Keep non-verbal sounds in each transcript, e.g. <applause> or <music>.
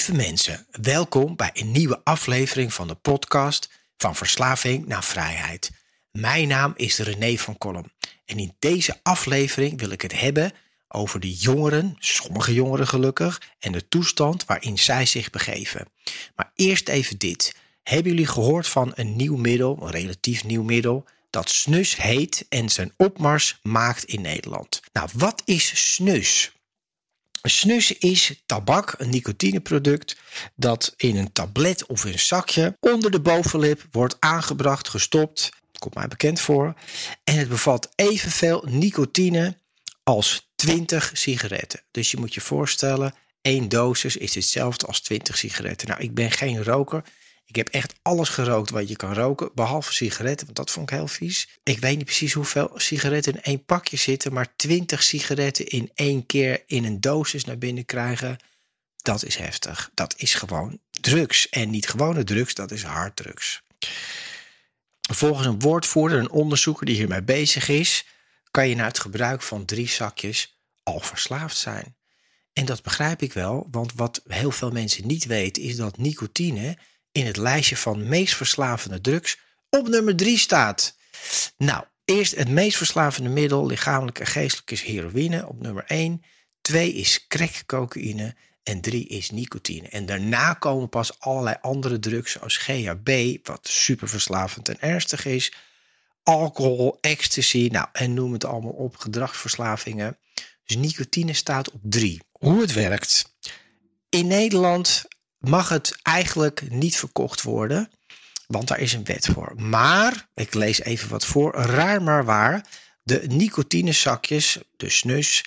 Lieve mensen, welkom bij een nieuwe aflevering van de podcast Van Verslaving naar Vrijheid. Mijn naam is René van Kolm en in deze aflevering wil ik het hebben over de jongeren, sommige jongeren gelukkig, en de toestand waarin zij zich begeven. Maar eerst even dit. Hebben jullie gehoord van een nieuw middel, een relatief nieuw middel, dat snus heet en zijn opmars maakt in Nederland? Nou, wat is snus? Snus is tabak, een nicotineproduct, dat in een tablet of een zakje onder de bovenlip wordt aangebracht, gestopt. Komt mij bekend voor. En het bevat evenveel nicotine als 20 sigaretten. Dus je moet je voorstellen, één dosis is hetzelfde als 20 sigaretten. Nou, ik ben geen roker. Ik heb echt alles gerookt wat je kan roken, behalve sigaretten, want dat vond ik heel vies. Ik weet niet precies hoeveel sigaretten in één pakje zitten, maar 20 sigaretten in één keer in een dosis naar binnen krijgen, dat is heftig. Dat is gewoon drugs. En niet gewone drugs, dat is harddrugs. Volgens een woordvoerder, een onderzoeker die hiermee bezig is, kan je na het gebruik van drie zakjes al verslaafd zijn. En dat begrijp ik wel, want wat heel veel mensen niet weten is dat nicotine in het lijstje van meest verslavende drugs op nummer 3 staat. Nou, eerst het meest verslavende middel, lichamelijk en geestelijk, is heroïne op nummer 1. 2 is crackcocaïne en 3 is nicotine. En daarna komen pas allerlei andere drugs zoals GHB, wat super verslavend en ernstig is. Alcohol, ecstasy, nou en noem het allemaal op, gedragsverslavingen. Dus nicotine staat op 3. Hoe het werkt. In Nederland mag het eigenlijk niet verkocht worden, want daar is een wet voor. Maar, ik lees even wat voor, raar maar waar, de nicotinezakjes, de snus,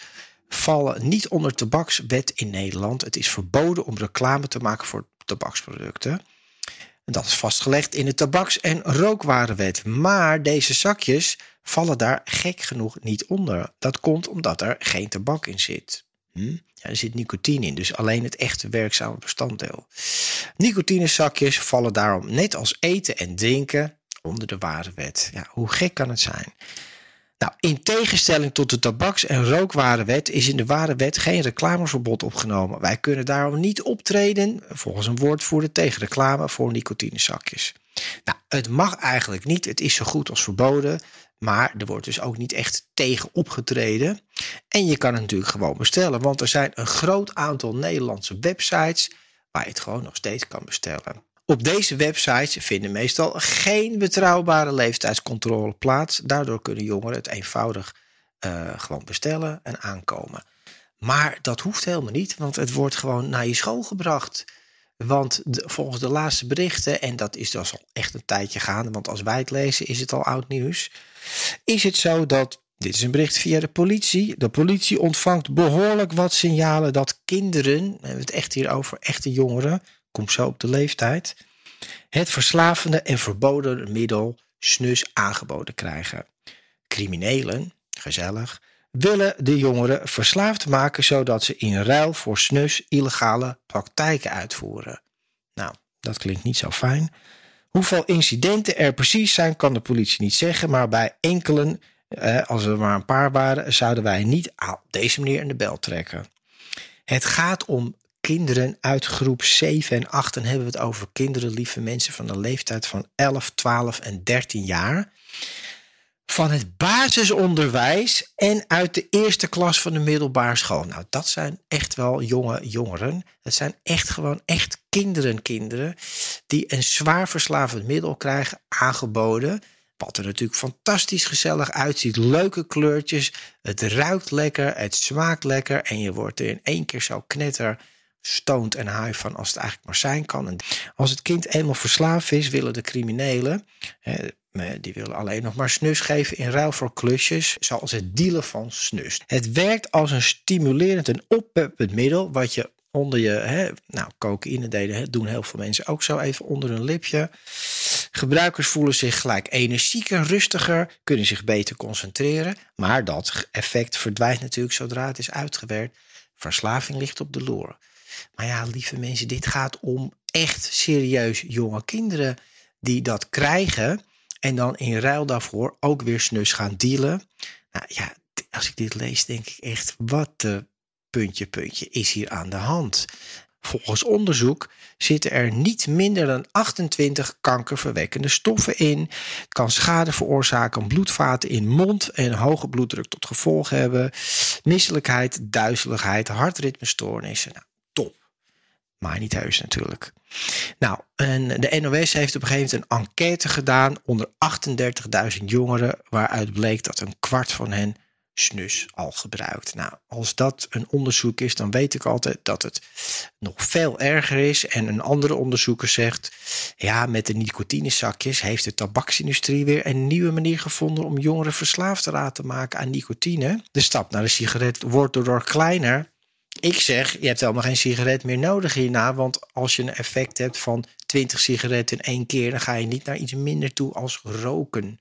vallen niet onder tabakswet in Nederland. Het is verboden om reclame te maken voor tabaksproducten. En dat is vastgelegd in de tabaks- en rookwarenwet. Maar deze zakjes vallen daar gek genoeg niet onder. Dat komt omdat er geen tabak in zit. Hm? Ja, er zit nicotine in, dus alleen het echte werkzame bestanddeel. Nicotinezakjes vallen daarom net als eten en drinken onder de warenwet. Ja, hoe gek kan het zijn? Nou, in tegenstelling tot de tabaks- en rookwarenwet is in de warenwet geen reclameverbod opgenomen. Wij kunnen daarom niet optreden, volgens een woordvoerder, tegen reclame voor nicotinezakjes. Nou, het mag eigenlijk niet, het is zo goed als verboden. Maar er wordt dus ook niet echt tegen opgetreden. En je kan het natuurlijk gewoon bestellen, want er zijn een groot aantal Nederlandse websites waar je het gewoon nog steeds kan bestellen. Op deze websites vinden meestal geen betrouwbare leeftijdscontrole plaats. Daardoor kunnen jongeren het eenvoudig uh, gewoon bestellen en aankomen. Maar dat hoeft helemaal niet, want het wordt gewoon naar je school gebracht. Want volgens de laatste berichten, en dat is dus al echt een tijdje gaande, want als wij het lezen is het al oud nieuws, is het zo dat, dit is een bericht via de politie, de politie ontvangt behoorlijk wat signalen dat kinderen, we hebben het echt hier over echte jongeren, komt zo op de leeftijd, het verslavende en verboden middel snus aangeboden krijgen. Criminelen, gezellig, willen de jongeren verslaafd maken zodat ze in ruil voor snus illegale praktijken uitvoeren. Nou, dat klinkt niet zo fijn. Hoeveel incidenten er precies zijn, kan de politie niet zeggen, maar bij enkelen, eh, als er maar een paar waren, zouden wij niet op deze manier in de bel trekken. Het gaat om kinderen uit groep 7 en 8. En hebben we het over kinderen, lieve mensen van de leeftijd van 11, 12 en 13 jaar. Van het basisonderwijs en uit de eerste klas van de middelbare school. Nou, dat zijn echt wel jonge jongeren. Dat zijn echt gewoon echt kinderen, kinderen die een zwaar verslavend middel krijgen aangeboden. Wat er natuurlijk fantastisch gezellig uitziet. Leuke kleurtjes. Het ruikt lekker. Het smaakt lekker. En je wordt er in één keer zo knetter stoont en high van als het eigenlijk maar zijn kan. En als het kind eenmaal verslaafd is, willen de criminelen, die willen alleen nog maar snus geven in ruil voor klusjes, zoals het dealen van snus. Het werkt als een stimulerend en oppeppend middel, wat je onder je, hè, nou, cocaïne deden, doen heel veel mensen ook zo even onder hun lipje. Gebruikers voelen zich gelijk energieker, rustiger, kunnen zich beter concentreren, maar dat effect verdwijnt natuurlijk zodra het is uitgewerkt. Verslaving ligt op de loer. Maar ja, lieve mensen, dit gaat om echt serieus jonge kinderen die dat krijgen en dan in ruil daarvoor ook weer snus gaan dealen. Nou ja, als ik dit lees, denk ik echt, wat de puntje, puntje is hier aan de hand. Volgens onderzoek zitten er niet minder dan 28 kankerverwekkende stoffen in. Het kan schade veroorzaken, bloedvaten in mond en hoge bloeddruk tot gevolg hebben. Misselijkheid, duizeligheid, hartritmestoornissen. Nou. Maar niet heus natuurlijk. Nou, en de NOS heeft op een gegeven moment een enquête gedaan onder 38.000 jongeren, waaruit bleek dat een kwart van hen snus al gebruikt. Nou, als dat een onderzoek is, dan weet ik altijd dat het nog veel erger is. En een andere onderzoeker zegt: ja, met de nicotinezakjes heeft de tabaksindustrie weer een nieuwe manier gevonden om jongeren verslaafd te laten maken aan nicotine. De stap naar de sigaret wordt door kleiner. Ik zeg, je hebt helemaal geen sigaret meer nodig hierna. Want als je een effect hebt van 20 sigaretten in één keer, dan ga je niet naar iets minder toe als roken.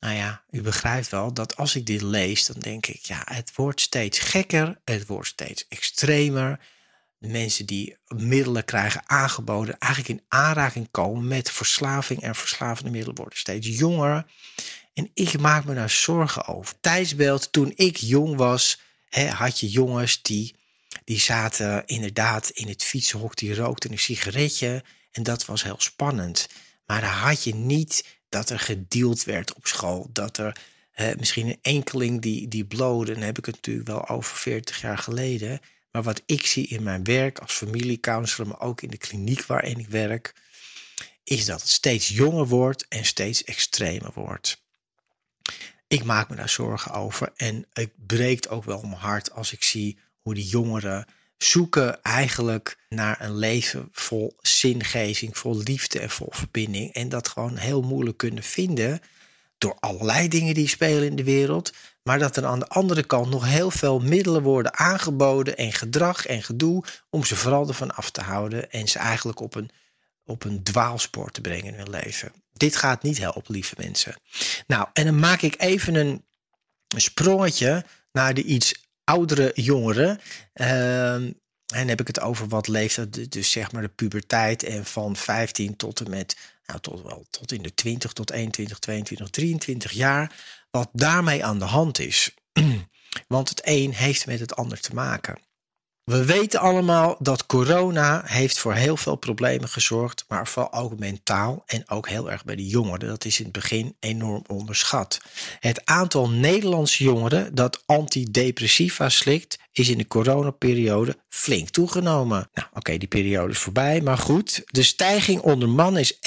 Nou ja, u begrijpt wel dat als ik dit lees, dan denk ik, ja, het wordt steeds gekker, het wordt steeds extremer. De mensen die middelen krijgen aangeboden, eigenlijk in aanraking komen met verslaving en verslavende middelen worden steeds jonger. En ik maak me daar zorgen over. Tijdsbeeld, toen ik jong was, had je jongens die, die zaten inderdaad in het fietsenhok, die rookten een sigaretje. En dat was heel spannend. Maar dan had je niet dat er gedeeld werd op school. Dat er misschien een enkeling die, die blode, dan heb ik het natuurlijk wel over 40 jaar geleden. Maar wat ik zie in mijn werk als familiecounselor, maar ook in de kliniek waarin ik werk, is dat het steeds jonger wordt en steeds extremer wordt. Ik maak me daar zorgen over en het breekt ook wel mijn hart als ik zie hoe die jongeren zoeken eigenlijk naar een leven vol zingeving, vol liefde en vol verbinding. En dat gewoon heel moeilijk kunnen vinden door allerlei dingen die spelen in de wereld. Maar dat er aan de andere kant nog heel veel middelen worden aangeboden en gedrag en gedoe om ze vooral ervan af te houden en ze eigenlijk op een, op een dwaalspoor te brengen in hun leven. Dit gaat niet helpen, lieve mensen. Nou, en dan maak ik even een sprongetje naar de iets oudere jongeren. Uh, en heb ik het over wat leeftijd, dus zeg maar de puberteit en van 15 tot en met, nou tot wel tot in de 20 tot 21, 22, 23 jaar. Wat daarmee aan de hand is. <clears throat> Want het een heeft met het ander te maken. We weten allemaal dat corona heeft voor heel veel problemen gezorgd, maar vooral ook mentaal en ook heel erg bij de jongeren. Dat is in het begin enorm onderschat. Het aantal Nederlandse jongeren dat antidepressiva slikt, is in de coronaperiode flink toegenomen. Nou, oké, die periode is voorbij, maar goed. De stijging onder mannen is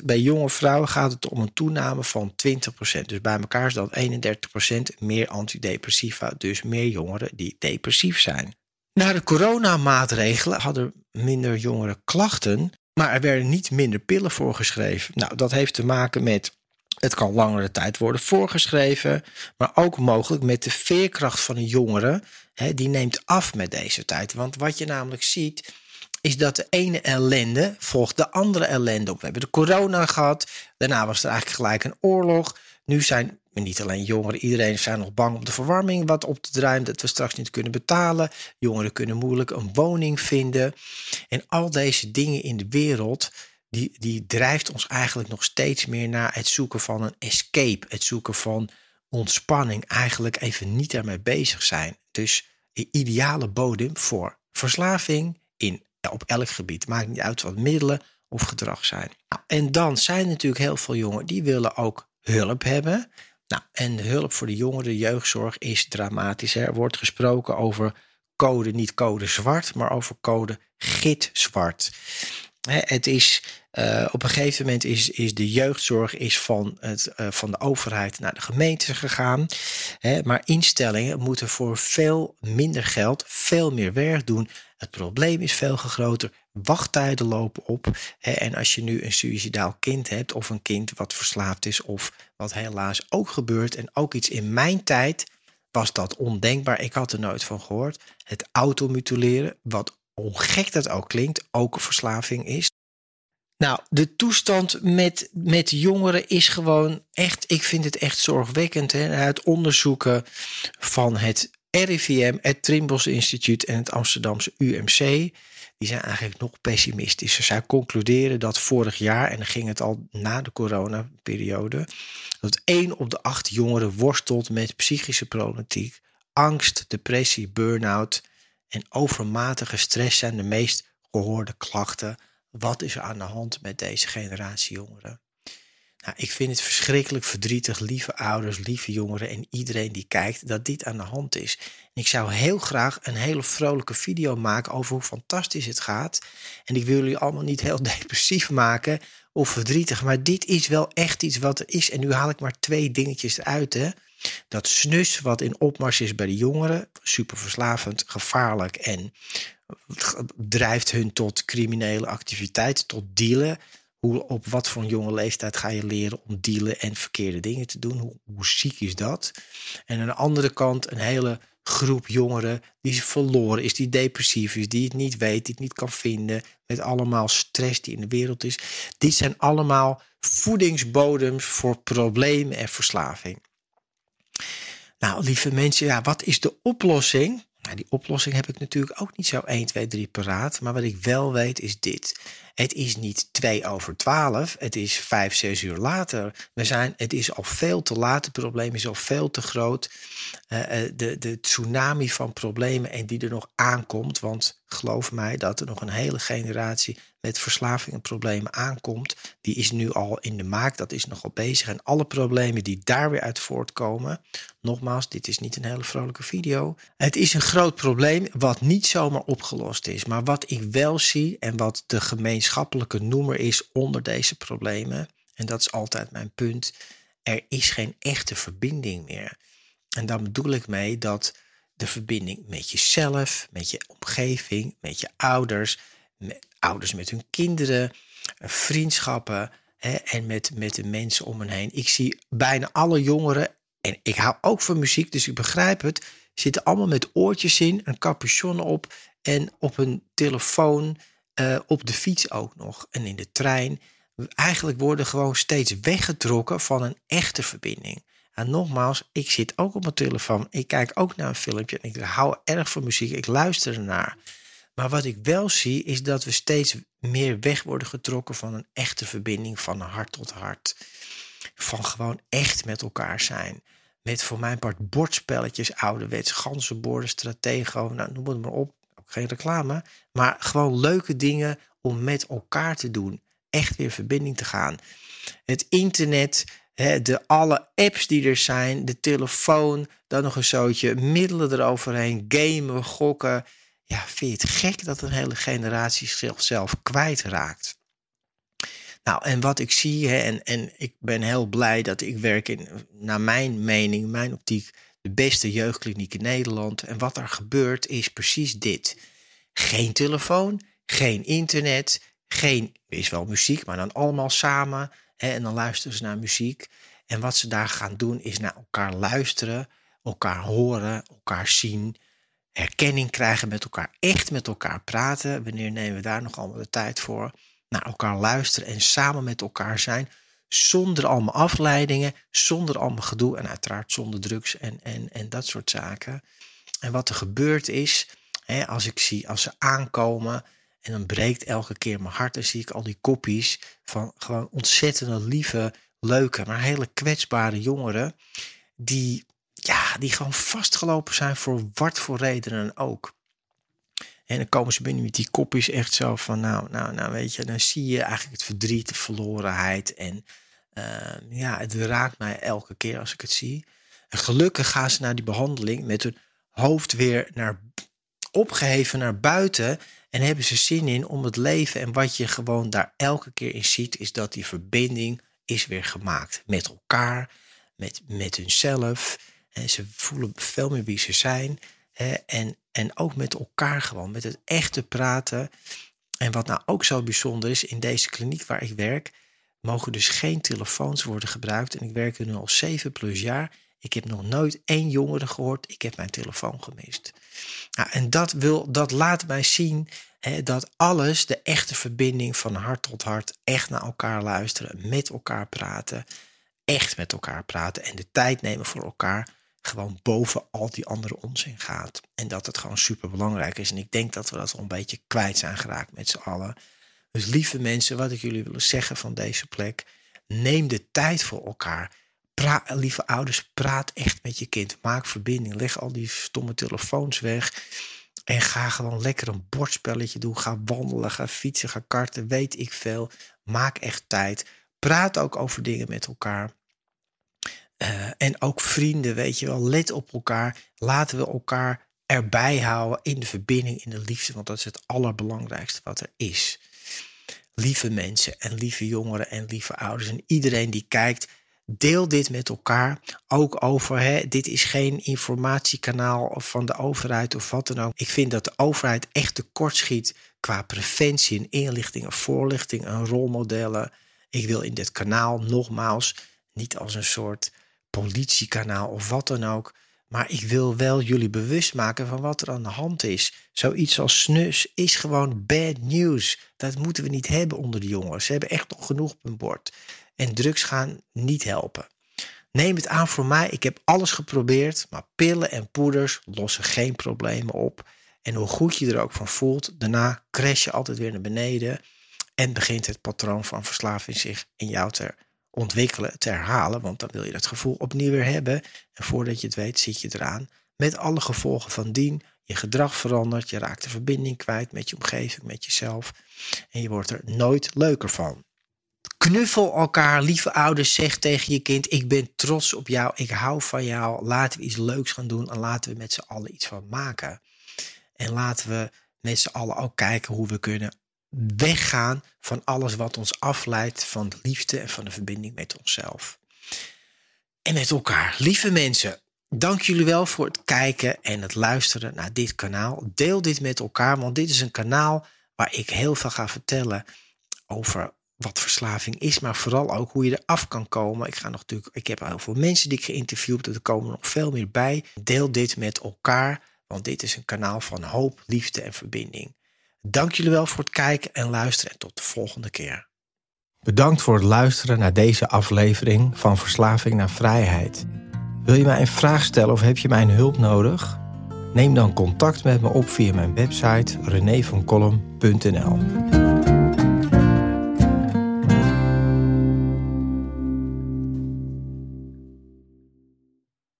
11%. Bij jonge vrouwen gaat het om een toename van 20%. Dus bij elkaar is dat 31% meer antidepressiva, dus meer jongeren die depressief zijn. Na de coronamaatregelen hadden minder jongeren klachten, maar er werden niet minder pillen voorgeschreven. Nou, dat heeft te maken met het kan langere tijd worden voorgeschreven, maar ook mogelijk met de veerkracht van een jongere. Hè, die neemt af met deze tijd. Want wat je namelijk ziet, is dat de ene ellende volgt de andere ellende op. We hebben de corona gehad, daarna was er eigenlijk gelijk een oorlog. Nu zijn niet alleen jongeren, iedereen zijn nog bang om de verwarming wat op te draaien, dat we straks niet kunnen betalen. Jongeren kunnen moeilijk een woning vinden. En al deze dingen in de wereld, die, die drijft ons eigenlijk nog steeds meer naar het zoeken van een escape, het zoeken van ontspanning, eigenlijk even niet daarmee bezig zijn. Dus de ideale bodem voor verslaving in, op elk gebied. Maakt niet uit wat middelen of gedrag zijn. Nou, en dan zijn natuurlijk heel veel jongeren die willen ook hulp hebben. Nou, en de hulp voor de jongeren, jeugdzorg, is dramatisch. Er wordt gesproken over code, niet code zwart, maar over code gitzwart. Het is uh, op een gegeven moment is, is de jeugdzorg is van, het, uh, van de overheid naar de gemeente gegaan. Hè, maar instellingen moeten voor veel minder geld veel meer werk doen. Het probleem is veel groter. Wachttijden lopen op. En als je nu een suicidaal kind hebt, of een kind wat verslaafd is, of wat helaas ook gebeurt, en ook iets in mijn tijd was dat ondenkbaar. Ik had er nooit van gehoord. Het automutileren, wat ongek dat ook klinkt, ook een verslaving is. Nou, de toestand met, met jongeren is gewoon echt, ik vind het echt zorgwekkend. Hè? Het onderzoeken van het RIVM, het Trimbos Instituut en het Amsterdamse UMC, die zijn eigenlijk nog pessimistischer. Zij concluderen dat vorig jaar, en dan ging het al na de coronaperiode, dat één op de acht jongeren worstelt met psychische problematiek, angst, depressie, burn-out en overmatige stress zijn de meest gehoorde klachten wat is er aan de hand met deze generatie jongeren? Nou, ik vind het verschrikkelijk verdrietig, lieve ouders, lieve jongeren en iedereen die kijkt, dat dit aan de hand is. Ik zou heel graag een hele vrolijke video maken over hoe fantastisch het gaat. En ik wil jullie allemaal niet heel <laughs> depressief maken of verdrietig, maar dit is wel echt iets wat er is. En nu haal ik maar twee dingetjes eruit. Hè. Dat snus wat in opmars is bij de jongeren, super verslavend, gevaarlijk en drijft hun tot criminele activiteiten, tot dealen. Hoe, op wat voor een jonge leeftijd ga je leren om dealen en verkeerde dingen te doen? Hoe, ziek is dat? En aan de andere kant een hele groep jongeren die verloren is, die depressief is, die het niet weet, die het niet kan vinden, met allemaal stress die in de wereld is. Dit zijn allemaal voedingsbodems voor problemen en verslaving. Nou, lieve mensen, ja, wat is de oplossing? Nou, die oplossing heb ik natuurlijk ook niet zo 1, 2, 3 paraat. Maar wat ik wel weet is dit. Het is niet 2 over 12, het is 5, 6 uur later. We zijn, het is al veel te laat, het probleem is al veel te groot. Uh, de, de tsunami van problemen en die er nog aankomt. Want geloof mij dat er nog een hele generatie met verslaving en problemen aankomt. Die is nu al in de maak, dat is nogal bezig. En alle problemen die daar weer uit voortkomen. Nogmaals, dit is niet een hele vrolijke video. Het is een groot probleem wat niet zomaar opgelost is. Maar wat ik wel zie en wat de gemeenschappelijke noemer is onder deze problemen. En dat is altijd mijn punt. Er is geen echte verbinding meer. En daar bedoel ik mee dat de verbinding met jezelf, met je omgeving, met je ouders, ouders met hun kinderen, eh, vriendschappen hè, en met, met de mensen om me heen. Ik zie bijna alle jongeren, en ik hou ook van muziek, dus ik begrijp het, zitten allemaal met oortjes in, een capuchon op en op een telefoon, uh, op de fiets ook nog en in de trein. Eigenlijk worden gewoon steeds weggetrokken van een echte verbinding. En nogmaals, ik zit ook op mijn telefoon. Ik kijk ook naar een filmpje en ik hou erg van muziek. Ik luister ernaar. Maar wat ik wel zie is dat we steeds meer weg worden getrokken van een echte verbinding van hart tot hart. Van gewoon echt met elkaar zijn. Met voor mijn part bordspelletjes, ouderwets, ganzenborden, stratego, nou, noem het maar op. Geen reclame. Maar gewoon leuke dingen om met elkaar te doen. Echt weer verbinding te gaan. Het internet, de alle apps die er zijn, de telefoon, dan nog een zootje, middelen eroverheen, gamen, gokken. Ja, vind je het gek dat een hele generatie zichzelf kwijtraakt? Nou, en wat ik zie, hè, en, en ik ben heel blij dat ik werk in, naar mijn mening, mijn optiek, de beste jeugdkliniek in Nederland. En wat er gebeurt is precies dit. Geen telefoon, geen internet, geen, is wel muziek, maar dan allemaal samen en dan luisteren ze naar muziek. En wat ze daar gaan doen is naar elkaar luisteren, elkaar horen, elkaar zien, herkenning krijgen met elkaar, echt met elkaar praten. Wanneer nemen we daar nog allemaal de tijd voor? Naar elkaar luisteren en samen met elkaar zijn, zonder allemaal afleidingen, zonder allemaal gedoe en uiteraard zonder drugs en, en, en dat soort zaken. En wat er gebeurt is, hè, als ik zie, als ze aankomen en dan breekt elke keer mijn hart en zie ik al die koppies van gewoon ontzettende lieve, leuke, maar hele kwetsbare jongeren. Die, ja, die gewoon vastgelopen zijn voor wat voor redenen ook. En dan komen ze binnen met die kopjes echt zo van, nou, nou, nou, weet je, dan zie je eigenlijk het verdriet, de verlorenheid en Ehm, ja, het raakt mij elke keer als ik het zie. En gelukkig gaan ze naar die behandeling met hun hoofd weer naar, opgeheven naar buiten. En hebben ze zin in om het leven. En wat je gewoon daar elke keer in ziet, is dat die verbinding is weer gemaakt met elkaar, met, met hunzelf. En ze voelen veel meer wie ze zijn. En, en ook met elkaar gewoon, met het echte praten. En wat nou ook zo bijzonder is, in deze kliniek waar ik werk, mogen dus geen telefoons worden gebruikt. En ik werk er nu al 7 plus jaar. Ik heb nog nooit één jongere gehoord, ik heb mijn telefoon gemist. Nou, en dat, wil, dat laat mij zien hè, dat alles, de echte verbinding van hart tot hart, echt naar elkaar luisteren, met elkaar praten, echt met elkaar praten en de tijd nemen voor elkaar, gewoon boven al die andere onzin gaat. En dat het gewoon super belangrijk is. En ik denk dat we dat al een beetje kwijt zijn geraakt met z'n allen. Dus lieve mensen, wat ik jullie wil zeggen van deze plek, neem de tijd voor elkaar. Lieve ouders, praat echt met je kind. Maak verbinding. Leg al die stomme telefoons weg. En ga gewoon lekker een bordspelletje doen. Ga wandelen, ga fietsen, ga karten. Weet ik veel. Maak echt tijd. Praat ook over dingen met elkaar. Uh, en ook vrienden, weet je wel. Let op elkaar. Laten we elkaar erbij houden in de verbinding, in de liefde. Want dat is het allerbelangrijkste wat er is. Lieve mensen en lieve jongeren en lieve ouders en iedereen die kijkt. Deel dit met elkaar. Ook over, hè, dit is geen informatiekanaal van de overheid of wat dan ook. Ik vind dat de overheid echt tekortschiet qua preventie en inlichting en voorlichting en rolmodellen. Ik wil in dit kanaal nogmaals niet als een soort politiekanaal of wat dan ook. Maar ik wil wel jullie bewust maken van wat er aan de hand is. Zoiets als snus is gewoon bad news. Dat moeten we niet hebben onder de jongens. Ze hebben echt nog genoeg op hun bord. En drugs gaan niet helpen. Neem het aan voor mij. Ik heb alles geprobeerd. Maar pillen en poeders lossen geen problemen op. En hoe goed je er ook van voelt, daarna crash je altijd weer naar beneden. En begint het patroon van verslaving zich in jou te ontwikkelen, te herhalen. Want dan wil je dat gevoel opnieuw weer hebben. En voordat je het weet, zit je eraan. Met alle gevolgen van dien. Je gedrag verandert. Je raakt de verbinding kwijt met je omgeving, met jezelf. En je wordt er nooit leuker van. Knuffel elkaar, lieve ouders, zeg tegen je kind: Ik ben trots op jou, ik hou van jou. Laten we iets leuks gaan doen en laten we met z'n allen iets van maken. En laten we met z'n allen ook kijken hoe we kunnen weggaan van alles wat ons afleidt van de liefde en van de verbinding met onszelf. En met elkaar. Lieve mensen, dank jullie wel voor het kijken en het luisteren naar dit kanaal. Deel dit met elkaar, want dit is een kanaal waar ik heel veel ga vertellen over wat verslaving is, maar vooral ook hoe je eraf kan komen. Ik, ga nog natuurlijk, ik heb heel veel mensen die ik geïnterviewd heb, er komen nog veel meer bij. Deel dit met elkaar, want dit is een kanaal van hoop, liefde en verbinding. Dank jullie wel voor het kijken en luisteren en tot de volgende keer. Bedankt voor het luisteren naar deze aflevering van Verslaving naar Vrijheid. Wil je mij een vraag stellen of heb je mijn hulp nodig? Neem dan contact met me op via mijn website renévancolum.nl.